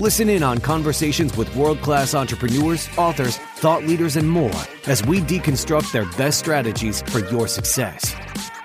Listen in on conversations with world class entrepreneurs, authors, thought leaders, and more as we deconstruct their best strategies for your success.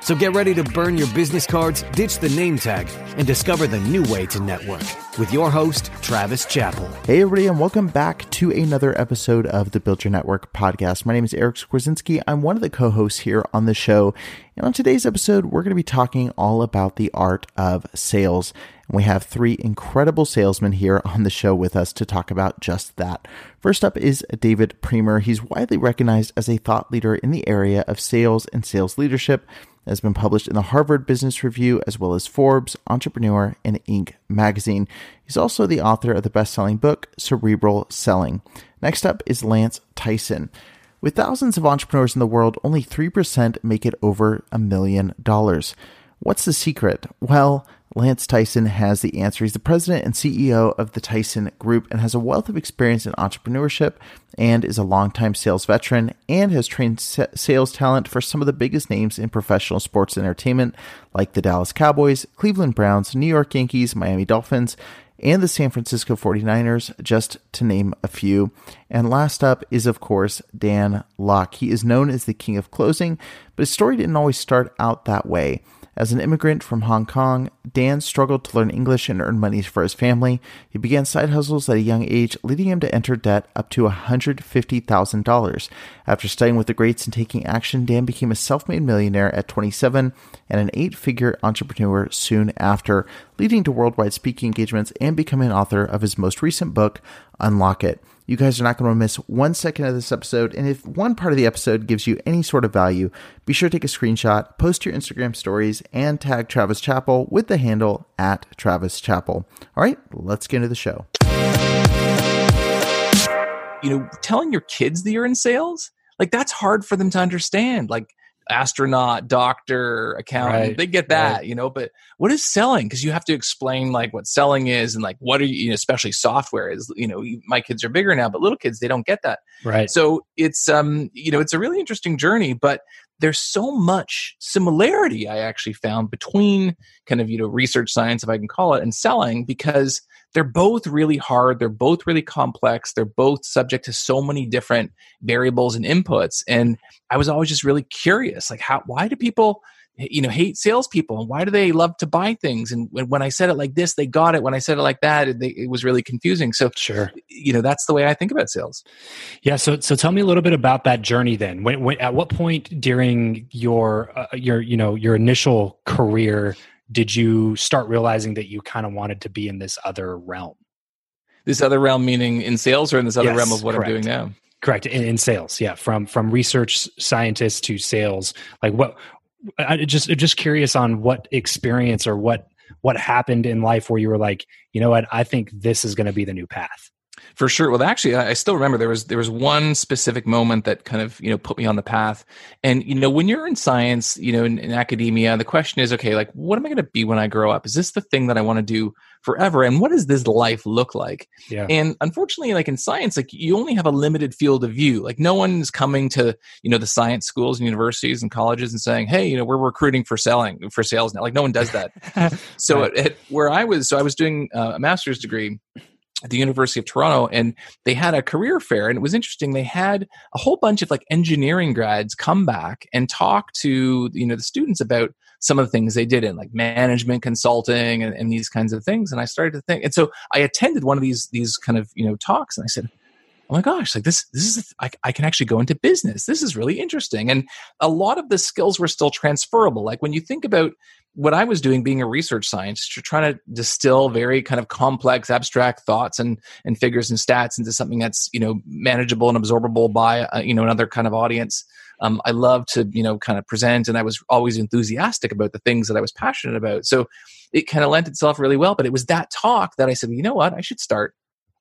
So get ready to burn your business cards, ditch the name tag, and discover the new way to network with your host, Travis Chappell. Hey, everybody, and welcome back to another episode of the Build Your Network podcast. My name is Eric Skwarczynski. I'm one of the co hosts here on the show. And on today's episode, we're going to be talking all about the art of sales. And we have three incredible salesmen here on the show with us to talk about just that. First up is David Priemer. He's widely recognized as a thought leader in the area of sales and sales leadership has been published in the Harvard Business Review as well as Forbes, Entrepreneur, and Inc. magazine. He's also the author of the best selling book, Cerebral Selling. Next up is Lance Tyson. With thousands of entrepreneurs in the world, only 3% make it over a million dollars. What's the secret? Well, Lance Tyson has the answer. He's the president and CEO of the Tyson Group and has a wealth of experience in entrepreneurship and is a longtime sales veteran and has trained sales talent for some of the biggest names in professional sports entertainment like the Dallas Cowboys, Cleveland Browns, New York Yankees, Miami Dolphins, and the San Francisco 49ers, just to name a few. And last up is, of course, Dan Lok. He is known as the king of closing, but his story didn't always start out that way. As an immigrant from Hong Kong, Dan struggled to learn English and earn money for his family. He began side hustles at a young age, leading him to enter debt up to $150,000. After studying with the greats and taking action, Dan became a self made millionaire at 27 and an eight figure entrepreneur soon after, leading to worldwide speaking engagements and becoming an author of his most recent book, Unlock It. You guys are not going to miss one second of this episode. And if one part of the episode gives you any sort of value, be sure to take a screenshot, post your Instagram stories, and tag Travis Chappell with the handle at Travis Chappell. All right, let's get into the show. You know, telling your kids that you're in sales, like that's hard for them to understand. Like, astronaut, doctor, accountant. Right, they get that, right. you know. But what is selling? Because you have to explain like what selling is and like what are you, you know, especially software is. You know, my kids are bigger now, but little kids they don't get that. Right. So it's um, you know, it's a really interesting journey, but there's so much similarity I actually found between kind of you know research science, if I can call it, and selling because they're both really hard they're both really complex they're both subject to so many different variables and inputs and i was always just really curious like how why do people you know hate salespeople and why do they love to buy things? And when, i said it like this they got it. When i said it like that it, it, was really confusing. So sure. you know that's the way i think about sales. Yeah so so tell me a little bit about that journey then. When, when at what point during your uh, your you know your initial career did you start realizing that you kind of wanted to be in this other realm? This other realm meaning in sales or in this other yes, realm of what correct. i'm doing now? Correct in, in, sales yeah from from research scientists to sales. Like what I just just curious on what experience or what what happened in life where you were like, you know what, I think this is going to be the new path. For sure. Well, actually, I still remember there was there was one specific moment that kind of you know put me on the path. And you know, when you're in science, you know, in, in academia, the question is, okay, like, what am I going to be when I grow up? Is this the thing that I want to do forever? And what does this life look like? Yeah. And unfortunately, like in science, like you only have a limited field of view. Like no one's coming to you know the science schools and universities and colleges and saying, hey, you know, we're recruiting for selling for sales now. Like no one does that. so right. at, at, where I was, so I was doing uh, a master's degree the University of Toronto, and they had a career fair, and it was interesting. They had a whole bunch of like engineering grads come back and talk to you know the students about some of the things they did in like management consulting and, and these kinds of things. And I started to think, and so I attended one of these these kind of you know talks, and I said, oh my gosh, like this, this is, I, I, can actually go into business. This is really interesting. And a lot of the skills were still transferable. Like when you think about what I was doing being a research scientist, you're trying to distill very kind of complex, abstract thoughts and, and figures and stats into something that's, you know, manageable and absorbable by, uh, you know, another kind of audience. Um, I love to, you know, kind of present and I was always enthusiastic about the things that I was passionate about. So it kind of lent itself really well. But it was that talk that I said, you know what, I should start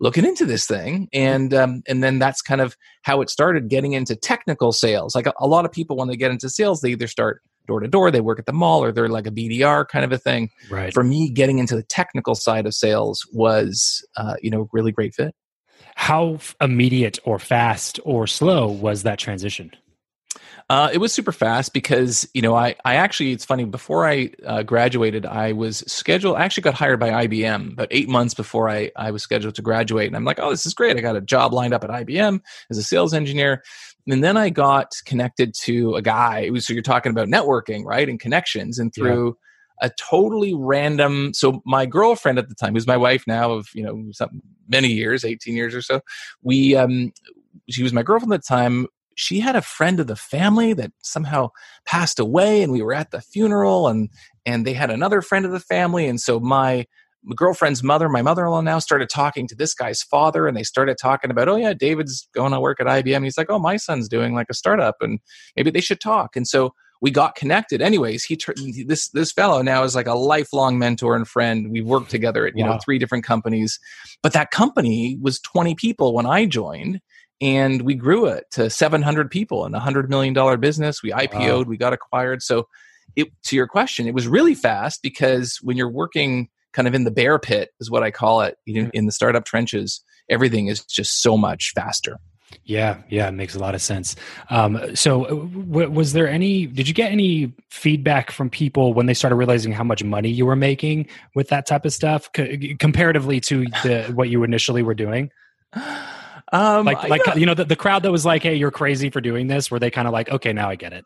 looking into this thing and um, and then that's kind of how it started getting into technical sales. Like a, a lot of people when they get into sales they either start door to door they work at the mall or they're like a bdr kind of a thing. Right. For me getting into the technical side of sales was uh, you know really great fit. How immediate or fast or slow was that transition uh, it was super fast because you know I I actually it's funny before I uh, graduated I was scheduled I actually got hired by IBM about eight months before I I was scheduled to graduate. And I'm like oh this is great. I got a job lined up at IBM as a sales engineer. And then I got connected to a guy was so you're talking about networking right and connections and through. Yeah a totally random so my girlfriend at the time who's my wife now of you know some, many years 18 years or so we um she was my girlfriend at the time she had a friend of the family that somehow passed away and we were at the funeral and and they had another friend of the family and so my girlfriend's mother my mother-in-law now started talking to this guy's father and they started talking about oh yeah david's going to work at ibm he's like oh my son's doing like a startup and maybe they should talk. And so we got connected. Anyways he turned this this fellow now is like a lifelong mentor and friend. We've worked together at you wow. know three different companies. But that company was 20 people when i joined and we grew it to 700 people and a $100 million business. We IPO'd, wow. we got acquired. So, it, to your question, it was really fast because when you're working kind of in the bear pit, is what I call it, you know, in the startup trenches, everything is just so much faster. Yeah, yeah, it makes a lot of sense. Um, so, uh, w- was there any? Did you get any feedback from people when they started realizing how much money you were making with that type of stuff, c- comparatively to the what you initially were doing? Um, like, like you know, the, the crowd that was like, "Hey, you're crazy for doing this," were they kind of like, "Okay, now I get it."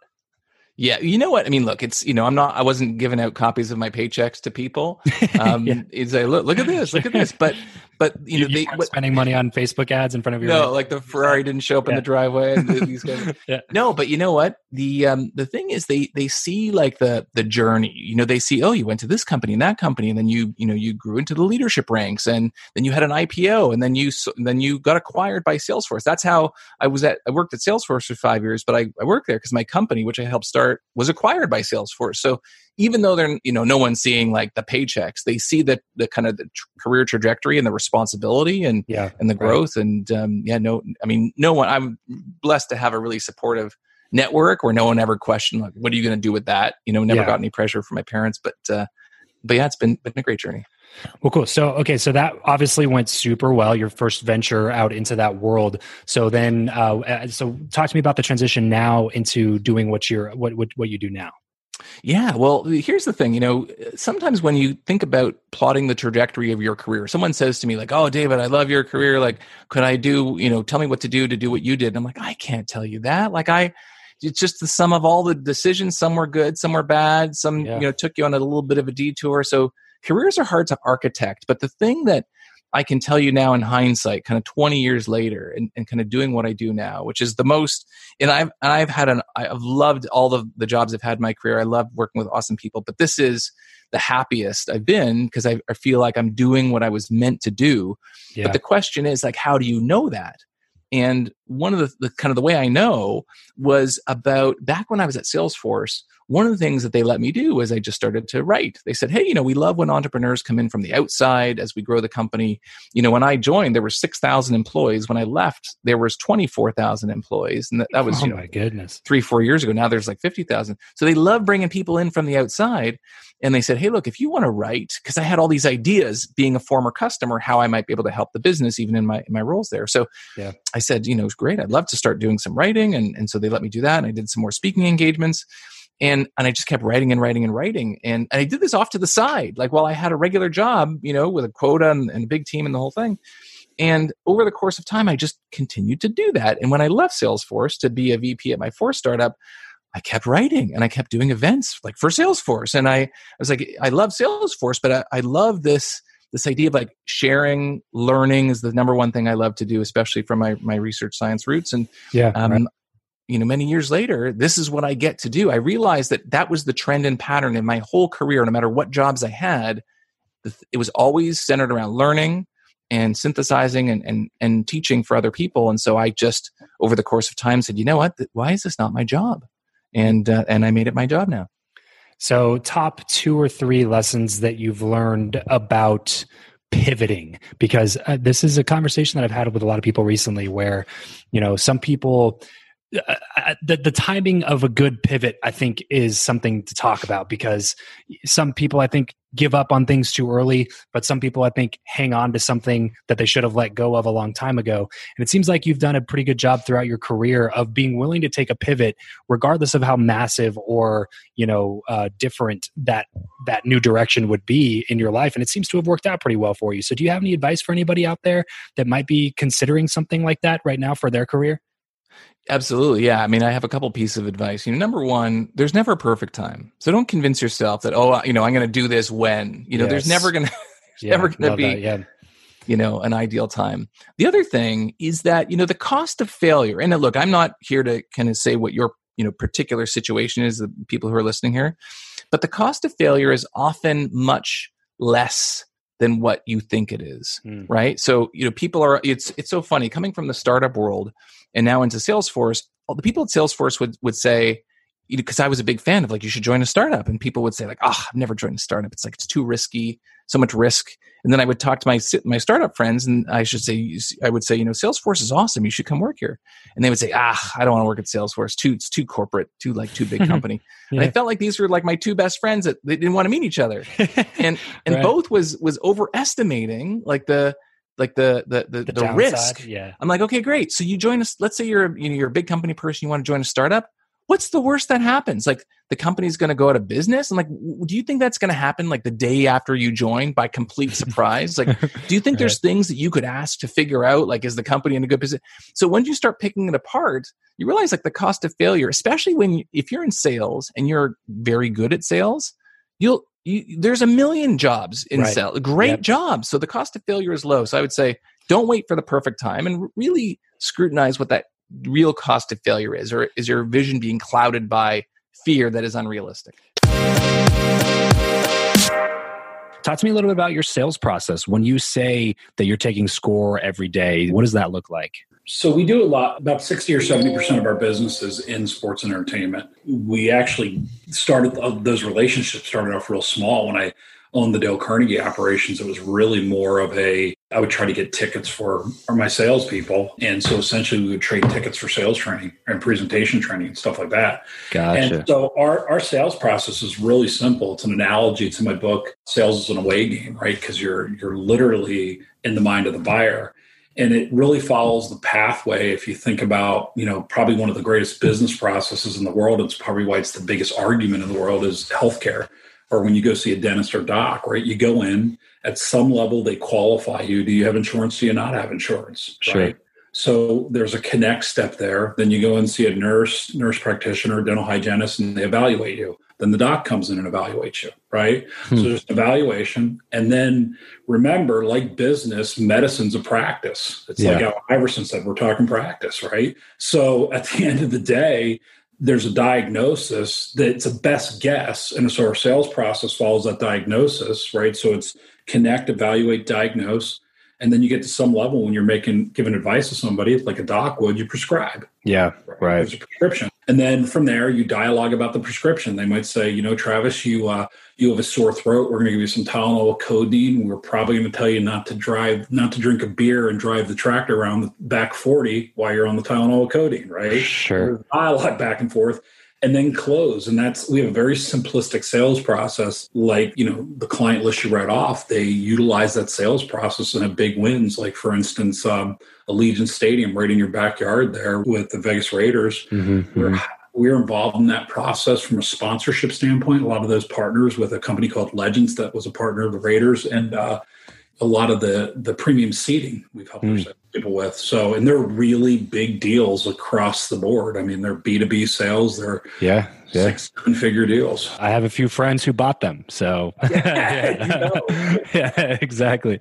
Yeah, you know what I mean. Look, it's you know, I'm not. I wasn't giving out copies of my paychecks to people. Um, yeah. It's like, look, look at this, look at this. But but you know, you, they what, spending money on Facebook ads in front of your no, like the Ferrari didn't show up yeah. in the driveway. these guys, yeah. No, but you know what? The um the thing is, they they see like the the journey. You know, they see, oh, you went to this company and that company, and then you you know you grew into the leadership ranks, and then you had an IPO, and then you then you got acquired by Salesforce. That's how I was at. I worked at Salesforce for five years, but I, I worked there because my company, which I helped start, was acquired by Salesforce. So even though they're you know no one's seeing like the paychecks they see the the kind of the tr- career trajectory and the responsibility and yeah and the growth right. and um, yeah no i mean no one i'm blessed to have a really supportive network where no one ever questioned like what are you going to do with that you know never yeah. got any pressure from my parents but uh but yeah it's been been a great journey well, cool. So, okay, so that obviously went super well. Your first venture out into that world. So then, uh, uh so talk to me about the transition now into doing what you're what what, what you do now. Yeah, well, here's the thing. You know, sometimes when you think about plotting the trajectory of your career, someone says to me, like, Oh, David, I love your career. Like, could I do, you know, tell me what to do to do what you did? And I'm like, I can't tell you that. Like, I, it's just the sum of all the decisions. Some were good, some were bad, some yeah. you know took you on a little bit of a detour. So careers are hard to architect, but the thing that I can tell you now in hindsight, kind of 20 years later, and, and kind of doing what I do now, which is the most. And I've and I've had an I've loved all the the jobs I've had in my career. I love working with awesome people, but this is the happiest I've been because I, I, feel like I'm doing what I was meant to do. Yeah. But the question is like, how do you know that? And one of the, the, kind of the way I know was about back when I was at Salesforce. One of the things that they let me do was I just started to write. They said, "Hey, you know, we love when entrepreneurs come in from the outside as we grow the company." You know, when I joined, there were six thousand employees. When I left, there was twenty four thousand employees, and that, that was oh you know, my goodness, three four years ago. Now there's like fifty thousand. So they love bringing people in from the outside and they said, "Hey, look, if you want to write, because I had all these ideas, being a former customer, how I might be able to help the business, even in my in my roles there." So, yeah. I said, "You know, it's great. I'd love to start doing some writing," and and so they let me do that, and I did some more speaking engagements, and and I just kept writing and writing and writing, and, and I did this off to the side, like while I had a regular job, you know, with a quota and, and a big team and the whole thing. And over the course of time, I just continued to do that. And when I left Salesforce to be a VP at my fourth startup, I kept writing and I kept doing events like for Salesforce. And I, I was like, I love Salesforce, but I, I love this this idea of like sharing learning is the number one thing I love to do, especially from my my research science roots. And yeah, um, right. You know, many years later, this is what I get to do. I realized that that was the trend and pattern in my whole career, no matter what jobs I had. It was always centered around learning and synthesizing and, and and teaching for other people. And so I just over the course of time said, you know what? Why is this not my job? and uh, and I made it my job now. So, top two or three lessons that you've learned about pivoting because uh, this is a conversation that I've had with a lot of people recently where you know some people uh, uh, the, the timing of a good pivot i think is something to talk about because some people i think give up on things too early but some people i think hang on to something that they should have let go of a long time ago. And it seems like you've done a pretty good job throughout your career of being willing to take a pivot regardless of how massive or you know uh, different that that new direction would be in your life. And it seems to have worked out pretty well for you. So do you have any advice for anybody out there that might be considering something like that right now for their career Absolutely. Yeah. I mean, I have a couple pieces of advice. You know, number one, there's never a perfect time. So don't convince yourself that, oh, you know, I'm going to do this when, you know, yes. there's never going to, yeah, never going to be, that, yeah. you know, an ideal time. The other thing is that, you know, the cost of failure, and look, I'm not here to kind of say what your, you know, particular situation is, the people who are listening here, but the cost of failure is often much less than what you think it is, mm. right? So, you know, people are, it's, it's so funny coming from the startup world and now into Salesforce, all the people at Salesforce would, would say, because I was a big fan of like, you should join a startup. And people would say like, oh, I've never joined a startup. It's like, it's too risky, so much risk. And then I would talk to my, my startup friends and I should say, I would say, you know, Salesforce is awesome. You should come work here. And they would say, ah, I don't want to work at Salesforce. Too, it's too corporate, too like too big company. yeah. And I felt like these were like my two best friends that they didn't want to meet each other. And, and right. both was, was overestimating like the, like the the the, the, the risk. Yeah. I'm like, okay, great. So you join us. Let's say you're you know you're a big company person. You want to join a startup. What's the worst that happens? Like the company's going to go out of business. And like, do you think that's going to happen like the day after you join by complete surprise? like, do you think right. there's things that you could ask to figure out? Like, is the company in a good position? So when you start picking it apart, you realize like the cost of failure, especially when you, if you're in sales and you're very good at sales, you'll you, there's a million jobs in right. sales, great yep. jobs. So the cost of failure is low. So I would say don't wait for the perfect time and really scrutinize what that real cost of failure is, or is your vision being clouded by fear that is unrealistic? Talk to me a little bit about your sales process. When you say that you're taking score every day, what does that look like? So we do a lot. About sixty or seventy percent of our business is in sports and entertainment. We actually started uh, those relationships started off real small. When I owned the Dale Carnegie operations, it was really more of a I would try to get tickets for, for my salespeople, and so essentially we would trade tickets for sales training and presentation training and stuff like that. Gotcha. And so our our sales process is really simple. It's an analogy to my book, "Sales is an away game," right? Because you're you're literally in the mind of the buyer and it really follows the pathway if you think about you know probably one of the greatest business processes in the world it's probably why it's the biggest argument in the world is healthcare or when you go see a dentist or doc right you go in at some level they qualify you do you have insurance do you not have insurance sure. right So there's a connect step there. Then you go and see a nurse, nurse practitioner, dental hygienist, and they evaluate you. Then the doc comes in and evaluates you, right? Hmm. So there's evaluation. And then remember, like business, medicine's a practice. It's yeah. like Allen Iverson said, we're talking practice, right? So at the end of the day, there's a diagnosis that's a best guess. And so our sales process follows that diagnosis, right? So it's connect, evaluate, diagnose. And then you get to some level when you're making giving advice to somebody, like a doc would, you prescribe. Yeah, right. right. There's a prescription. And then from there, you dialogue about the prescription. They might say, you know, Travis, you uh, you have a sore throat. We're going to give you some Tylenol codeine. We're probably going to tell you not to drive, not to drink a beer and drive the tractor around the back 40 while you're on the Tylenol codeine, right? Sure. Dialogue back and forth and then close. And that's, we have a very simplistic sales process. Like, you know, the client list you right off, they utilize that sales process and have big wins. Like, for instance, um, Allegiant Stadium right in your backyard there with the Vegas Raiders. Mm-hmm. We're, mm-hmm. we're involved in that process from a sponsorship standpoint. A lot of those partners with a company called Legends that was a partner of the Raiders. And, uh, a lot of the the premium seating we've helped mm. People with. So, and they're really big deals across the board. I mean, they're B two B sales. They're yeah, yeah. six seven figure deals. I have a few friends who bought them. So yeah, know. yeah exactly.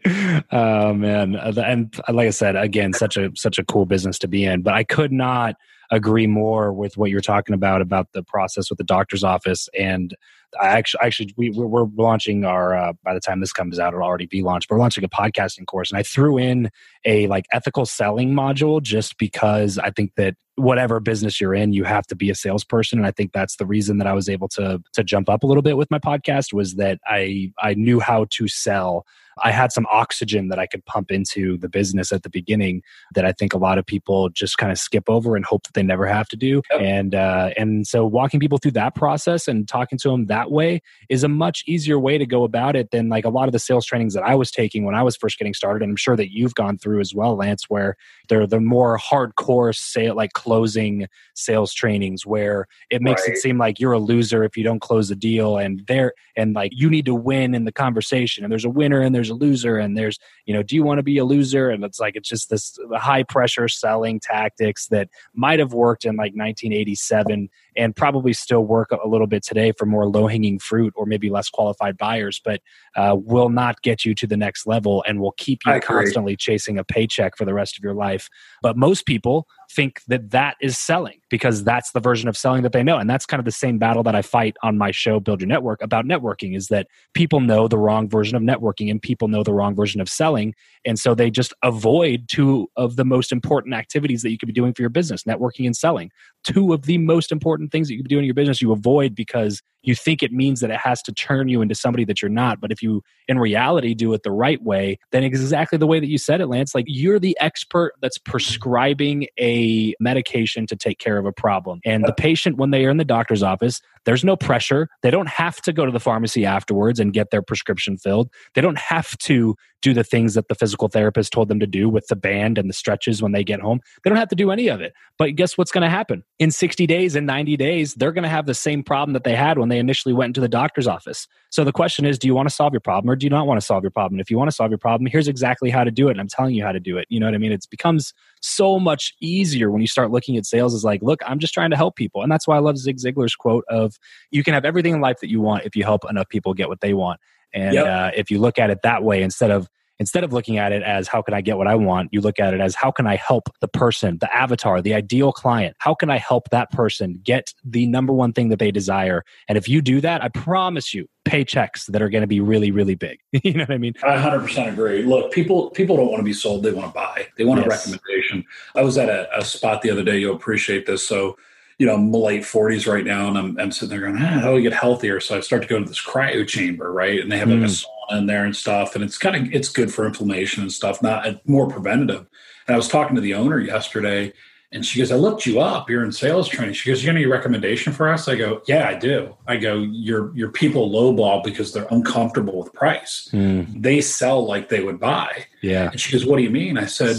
Oh man, and like I said, again, such a such a cool business to be in. But I could not agree more with what you're talking about about the process with the doctor's office and I actually, actually, we we're launching our. Uh, by the time this comes out, it'll already be launched. But we're launching a podcasting course, and I threw in a like ethical selling module just because I think that whatever business you're in, you have to be a salesperson, and I think that's the reason that I was able to to jump up a little bit with my podcast was that I I knew how to sell I had some oxygen that I could pump into the business at the beginning that I think a lot of people just kind of skip over and hope that they never have to do. Yep. And uh, and so walking people through that process and talking to them that way is a much easier way to go about it than like a lot of the sales trainings that I was taking when I was first getting started. And I'm sure that you've gone through as well, Lance, where they're the more hardcore sale like closing sales trainings where it makes right. it seem like you're a loser if you don't close a deal and there and like you need to win in the conversation and there's a winner and there's there's a loser and there's you know do you want to be a loser and it's like it's just this high pressure selling tactics that might have worked in like 1987 and probably still work a little bit today for more low hanging fruit or maybe less qualified buyers, but uh, will not get you to the next level and will keep you constantly chasing a paycheck for the rest of your life. But most people think that that is selling because that's the version of selling that they know. And that's kind of the same battle that I fight on my show, Build Your Network, about networking is that people know the wrong version of networking and people know the wrong version of selling. And so they just avoid two of the most important activities that you could be doing for your business networking and selling. Two of the most important things that you could be doing in your business you avoid because you think it means that it has to turn you into somebody that you're not. But if you, in reality, do it the right way, then exactly the way that you said it, Lance, like you're the expert that's prescribing a medication to take care of a problem. And the patient, when they are in the doctor's office, there's no pressure. They don't have to go to the pharmacy afterwards and get their prescription filled. They don't have to do the things that the physical therapist told them to do with the band and the stretches when they get home. They don't have to do any of it. But guess what's going to happen? In 60 days, in 90 days, they're going to have the same problem that they had when they initially went into the doctor's office. So the question is, do you want to solve your problem or do you not want to solve your problem? If you want to solve your problem, here's exactly how to do it. And I'm telling you how to do it. You know what I mean? It becomes so much easier when you start looking at sales as like, look, I'm just trying to help people. And that's why I love Zig Ziglar's quote of you can have everything in life that you want if you help enough people get what they want. And yep. uh, if you look at it that way, instead of instead of looking at it as how can I get what I want, you look at it as how can I help the person, the avatar, the ideal client? How can I help that person get the number one thing that they desire? And if you do that, I promise you paychecks that are going to be really, really big. you know what I mean? I 100% agree. Look, people people don't want to be sold; they want to buy. They want yes. a recommendation. I was at a, a spot the other day. You'll appreciate this. So you know, I'm late 40s right now, and I'm, I'm sitting there going, ah, how do we get healthier? So I start to go to this cryo chamber, right? And they have like mm. a sauna in there and stuff, and it's kind of it's good for inflammation and stuff, not uh, more preventative. And I was talking to the owner yesterday, and she goes, I looked you up. You're in sales training. She goes, You got any recommendation for us? I go, Yeah, I do. I go, Your your people lowball because they're uncomfortable with price. Mm. They sell like they would buy. Yeah. And she goes, What do you mean? I said,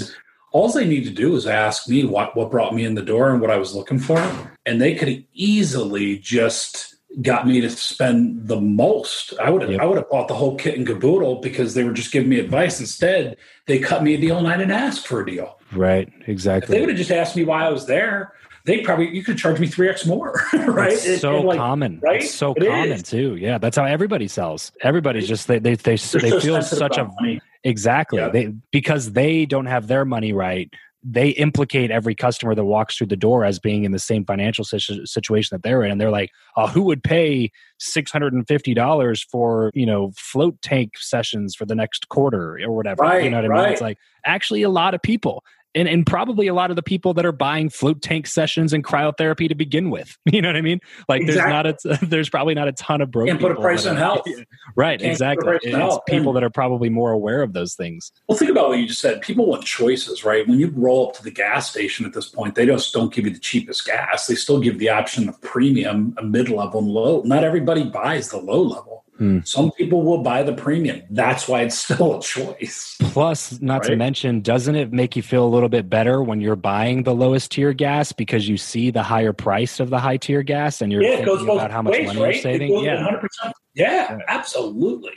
all they need to do is ask me what, what brought me in the door and what I was looking for. And they could easily just got me to spend the most. I would have yep. I would have bought the whole kit and caboodle because they were just giving me advice. Instead, they cut me a deal and I didn't ask for a deal. Right. Exactly. If they would have just asked me why I was there, they probably you could charge me three x more, right? It's so like, common, right? It's so it common is. too. Yeah, that's how everybody sells. Everybody's just they they they, they so feel such a money. exactly yeah. they because they don't have their money right. They implicate every customer that walks through the door as being in the same financial situation that they're in, and they're like, oh, "Who would pay six hundred and fifty dollars for you know float tank sessions for the next quarter or whatever?" Right, you know what I mean? It's like actually a lot of people and, and probably a lot of the people that are buying float tank sessions and cryotherapy to begin with. You know what I mean? Like exactly. there's not a there's probably not a ton of broke. Can't put a price on health. Right, exactly. It's health. people that are probably more aware of those things. Well, think about what you just said. People want choices, right? When you roll up to the gas station at this point, they just don't give you the cheapest gas. They still give the option of premium, a mid level, and low. Not everybody buys the low level. Hmm. Some people will buy the premium. That's why it's still a choice. Plus, not right? to mention, doesn't it make you feel a little bit better when you're buying the lowest tier gas because you see the higher price of the high tier gas and you're yeah, thinking about how much money right? you're saving? Yeah. 100%. Yeah, absolutely.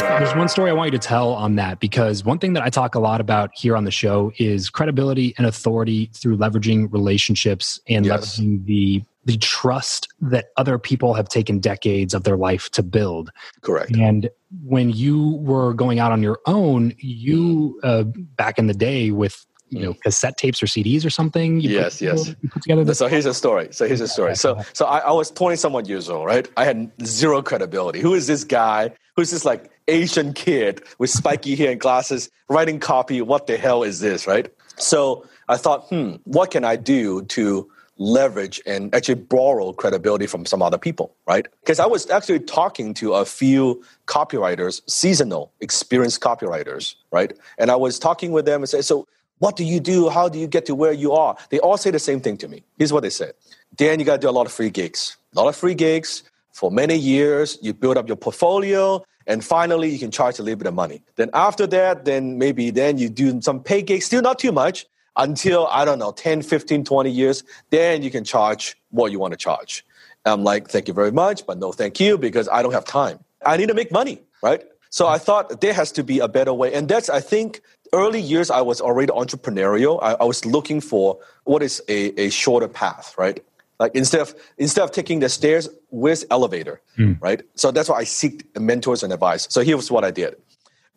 There's one story I want you to tell on that because one thing that I talk a lot about here on the show is credibility and authority through leveraging relationships and yes. leveraging the the trust that other people have taken decades of their life to build. Correct. And when you were going out on your own, you uh, back in the day with you know mm. cassette tapes or CDs or something. yes, yes. put together. so here's a story. So here's a story. So so I, I was 20 somewhat years old, right? I had zero credibility. Who is this guy? Who's this like Asian kid with spiky hair and glasses writing copy? What the hell is this, right? So I thought, hmm, what can I do to leverage and actually borrow credibility from some other people, right? Because I was actually talking to a few copywriters, seasonal, experienced copywriters, right? And I was talking with them and say, so what do you do? How do you get to where you are? They all say the same thing to me. Here's what they say. Dan, you got to do a lot of free gigs. A lot of free gigs for many years. You build up your portfolio and finally you can charge a little bit of money. Then after that, then maybe then you do some pay gigs, still not too much, until I don't know 10, 15, 20 years, then you can charge what you want to charge. I'm like, thank you very much, but no thank you because I don't have time. I need to make money, right? So I thought there has to be a better way. And that's, I think, early years I was already entrepreneurial. I, I was looking for what is a, a shorter path, right? Like instead of instead of taking the stairs, where's elevator, mm. right? So that's why I seek mentors and advice. So here's what I did.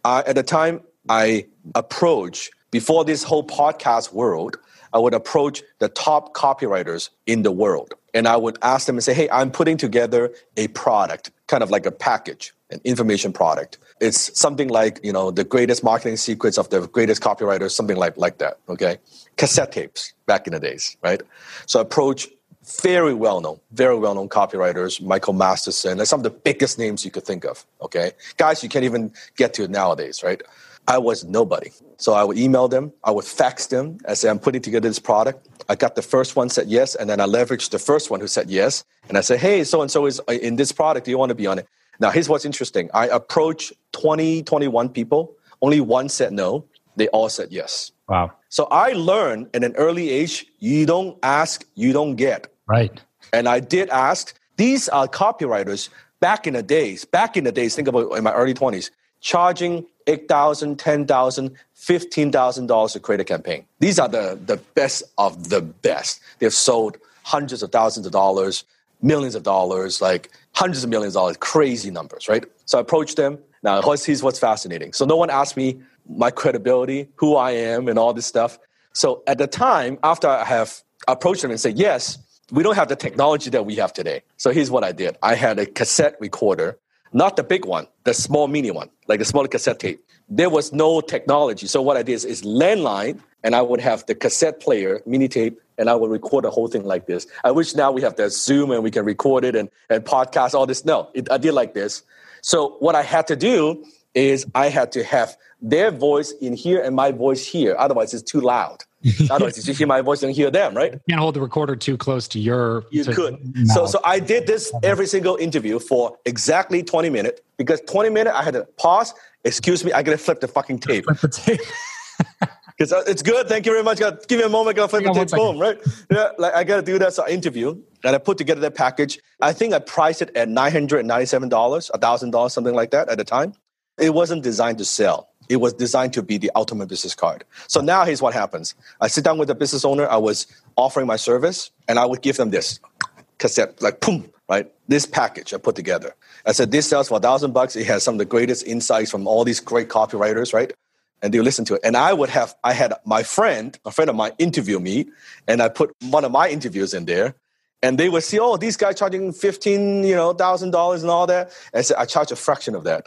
Uh, at the time, I approached before this whole podcast world, I would approach the top copywriters in the world and I would ask them and say, Hey, I'm putting together a product, kind of like a package, an information product. It's something like, you know, the greatest marketing secrets of the greatest copywriters, something like, like that. Okay. Cassette tapes back in the days, right? So approach very well known, very well known copywriters, Michael Masterson, and some of the biggest names you could think of. Okay. Guys you can't even get to nowadays, right? I was nobody. So I would email them, I would fax them, I say, I'm putting together this product. I got the first one said yes, and then I leveraged the first one who said yes. And I say, hey, so and so is uh, in this product. Do you want to be on it? Now, here's what's interesting. I approached 20, 21 people. Only one said no. They all said yes. Wow. So I learned at an early age, you don't ask, you don't get. Right. And I did ask. These are copywriters back in the days. Back in the days, think about in my early 20s, charging $8,000, $10,000, $15,000 to create a campaign. These are the, the best of the best. They've sold hundreds of thousands of dollars, millions of dollars, like hundreds of millions of dollars, crazy numbers, right? So I approached them. Now, here's what's fascinating. So no one asked me my credibility, who I am, and all this stuff. So at the time, after I have approached them and said, yes, we don't have the technology that we have today. So here's what I did. I had a cassette recorder not the big one, the small mini one, like the smaller cassette tape. There was no technology. So what I did is, is landline, and I would have the cassette player, mini tape, and I would record the whole thing like this. I wish now we have the Zoom and we can record it and, and podcast all this. No, it, I did like this. So what I had to do is I had to have their voice in here and my voice here. Otherwise, it's too loud. Otherwise, you hear my voice and hear them, right? You can't hold the recorder too close to your. You to could. Mouth. So, so I did this every single interview for exactly 20 minutes because 20 minutes I had to pause. Excuse me, I gotta flip the fucking tape. Flip the tape. Because uh, it's good. Thank you very much. God, give me a moment. Gotta flip the tape. Boom. Right. Yeah. Like I gotta do that. So I interview and I put together that package. I think I priced it at nine hundred and ninety-seven dollars, a thousand dollars, something like that at the time. It wasn't designed to sell. It was designed to be the ultimate business card. So now here's what happens. I sit down with the business owner. I was offering my service, and I would give them this cassette, like boom, right? This package I put together. I said, this sells for a thousand bucks. It has some of the greatest insights from all these great copywriters, right? And they listen to it. And I would have, I had my friend, a friend of mine interview me, and I put one of my interviews in there. And they would see, oh, these guys charging fifteen, you know, thousand dollars and all that. And I said, I charge a fraction of that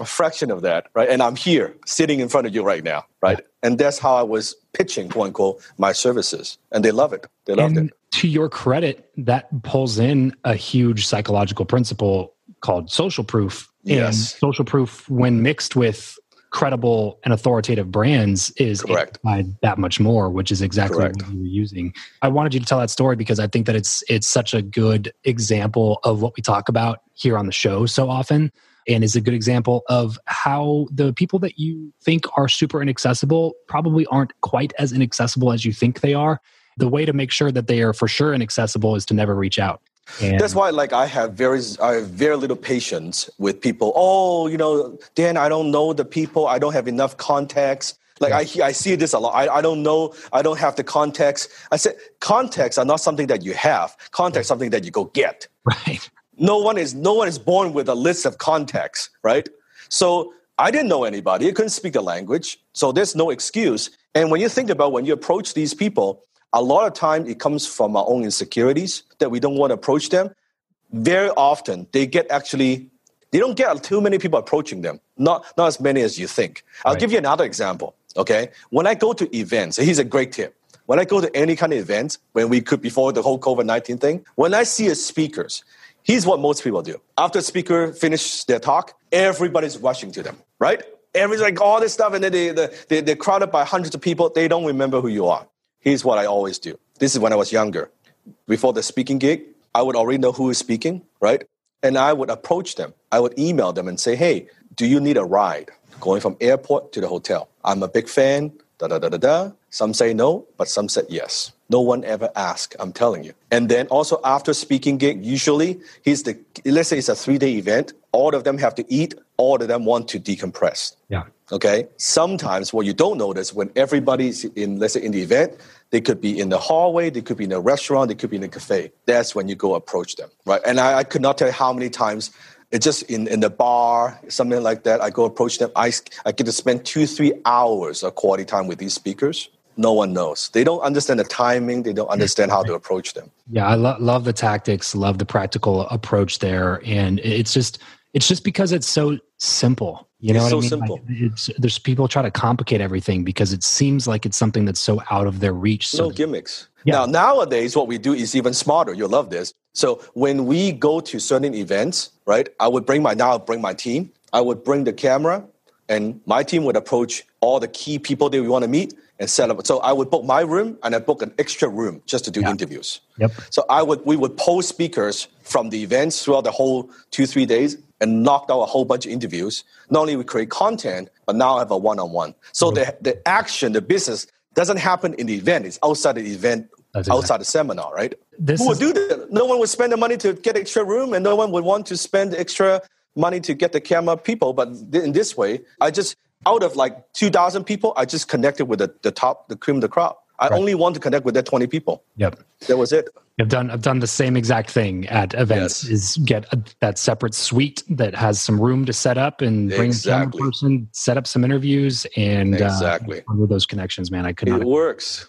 a fraction of that, right? And I'm here sitting in front of you right now, right? And that's how I was pitching, quote unquote, my services. And they love it. They loved and it. To your credit, that pulls in a huge psychological principle called social proof. Yes. And social proof, when mixed with credible and authoritative brands is Correct. that much more, which is exactly Correct. what you were using. I wanted you to tell that story because I think that it's it's such a good example of what we talk about here on the show so often and is a good example of how the people that you think are super inaccessible probably aren't quite as inaccessible as you think they are. The way to make sure that they are for sure inaccessible is to never reach out. And That's why, like, I have very, I have very little patience with people. Oh, you know, Dan, I don't know the people. I don't have enough contacts. Like I, I see this a lot. I, I don't know. I don't have the context. I said context are not something that you have. Context something that you go get. Right no one is no one is born with a list of contacts, right? So I didn't know anybody. I couldn't speak the language, so there's no excuse. And when you think about when you approach these people, a lot of time it comes from our own insecurities that we don't want to approach them. Very often they get actually they don't get too many people approaching them. Not not as many as you think. I'll right. give you another example. Okay, when I go to events, here's a great tip. When I go to any kind of event, when we could before the whole COVID nineteen thing, when I see a speakers, Here's what most people do. After a speaker finishes their talk, everybody's rushing to them, right? Everybody's like all this stuff, and then they, they, they're crowded by hundreds of people. They don't remember who you are. Here's what I always do. This is when I was younger. Before the speaking gig, I would already know who is speaking, right? And I would approach them. I would email them and say, hey, do you need a ride going from airport to the hotel? I'm a big fan, da da da da da. Some say no, but some said yes. No one ever asked, I'm telling you. And then also after speaking gig, usually he's the let's say it's a three day event, all of them have to eat, all of them want to decompress. Yeah. Okay. Sometimes what you don't notice when everybody's in, let's say in the event, they could be in the hallway, they could be in a restaurant, they could be in a cafe. That's when you go approach them. Right. And I, I could not tell you how many times it's just in, in the bar, something like that. I go approach them. I, I get to spend two, three hours of quality time with these speakers no one knows. They don't understand the timing. They don't understand how to approach them. Yeah, I lo- love the tactics. Love the practical approach there, and it's just it's just because it's so simple. You know it's what so I mean? simple. Like there's people try to complicate everything because it seems like it's something that's so out of their reach. So no gimmicks. Yeah. Now nowadays, what we do is even smarter. You'll love this. So when we go to certain events, right? I would bring my now I'll bring my team. I would bring the camera, and my team would approach all the key people that we want to meet and set up. So I would book my room and I book an extra room just to do yeah. interviews. Yep. So I would we would post speakers from the events throughout the whole two three days and knocked out a whole bunch of interviews. Not only we create content, but now I have a one on one. So mm-hmm. the the action, the business doesn't happen in the event. It's outside the event, outside the seminar, right? This Who would do that? No one would spend the money to get extra room, and no one would want to spend extra money to get the camera people. But in this way, I just out of like 2,000 people, I just connected with the, the top, the cream of the crop. I right. only want to connect with that 20 people. Yep. That was it. I've done I've done the same exact thing at events. Yes. Is get a, that separate suite that has some room to set up and bring exactly. a person, set up some interviews, and exactly uh, those connections. Man, I could not. It works.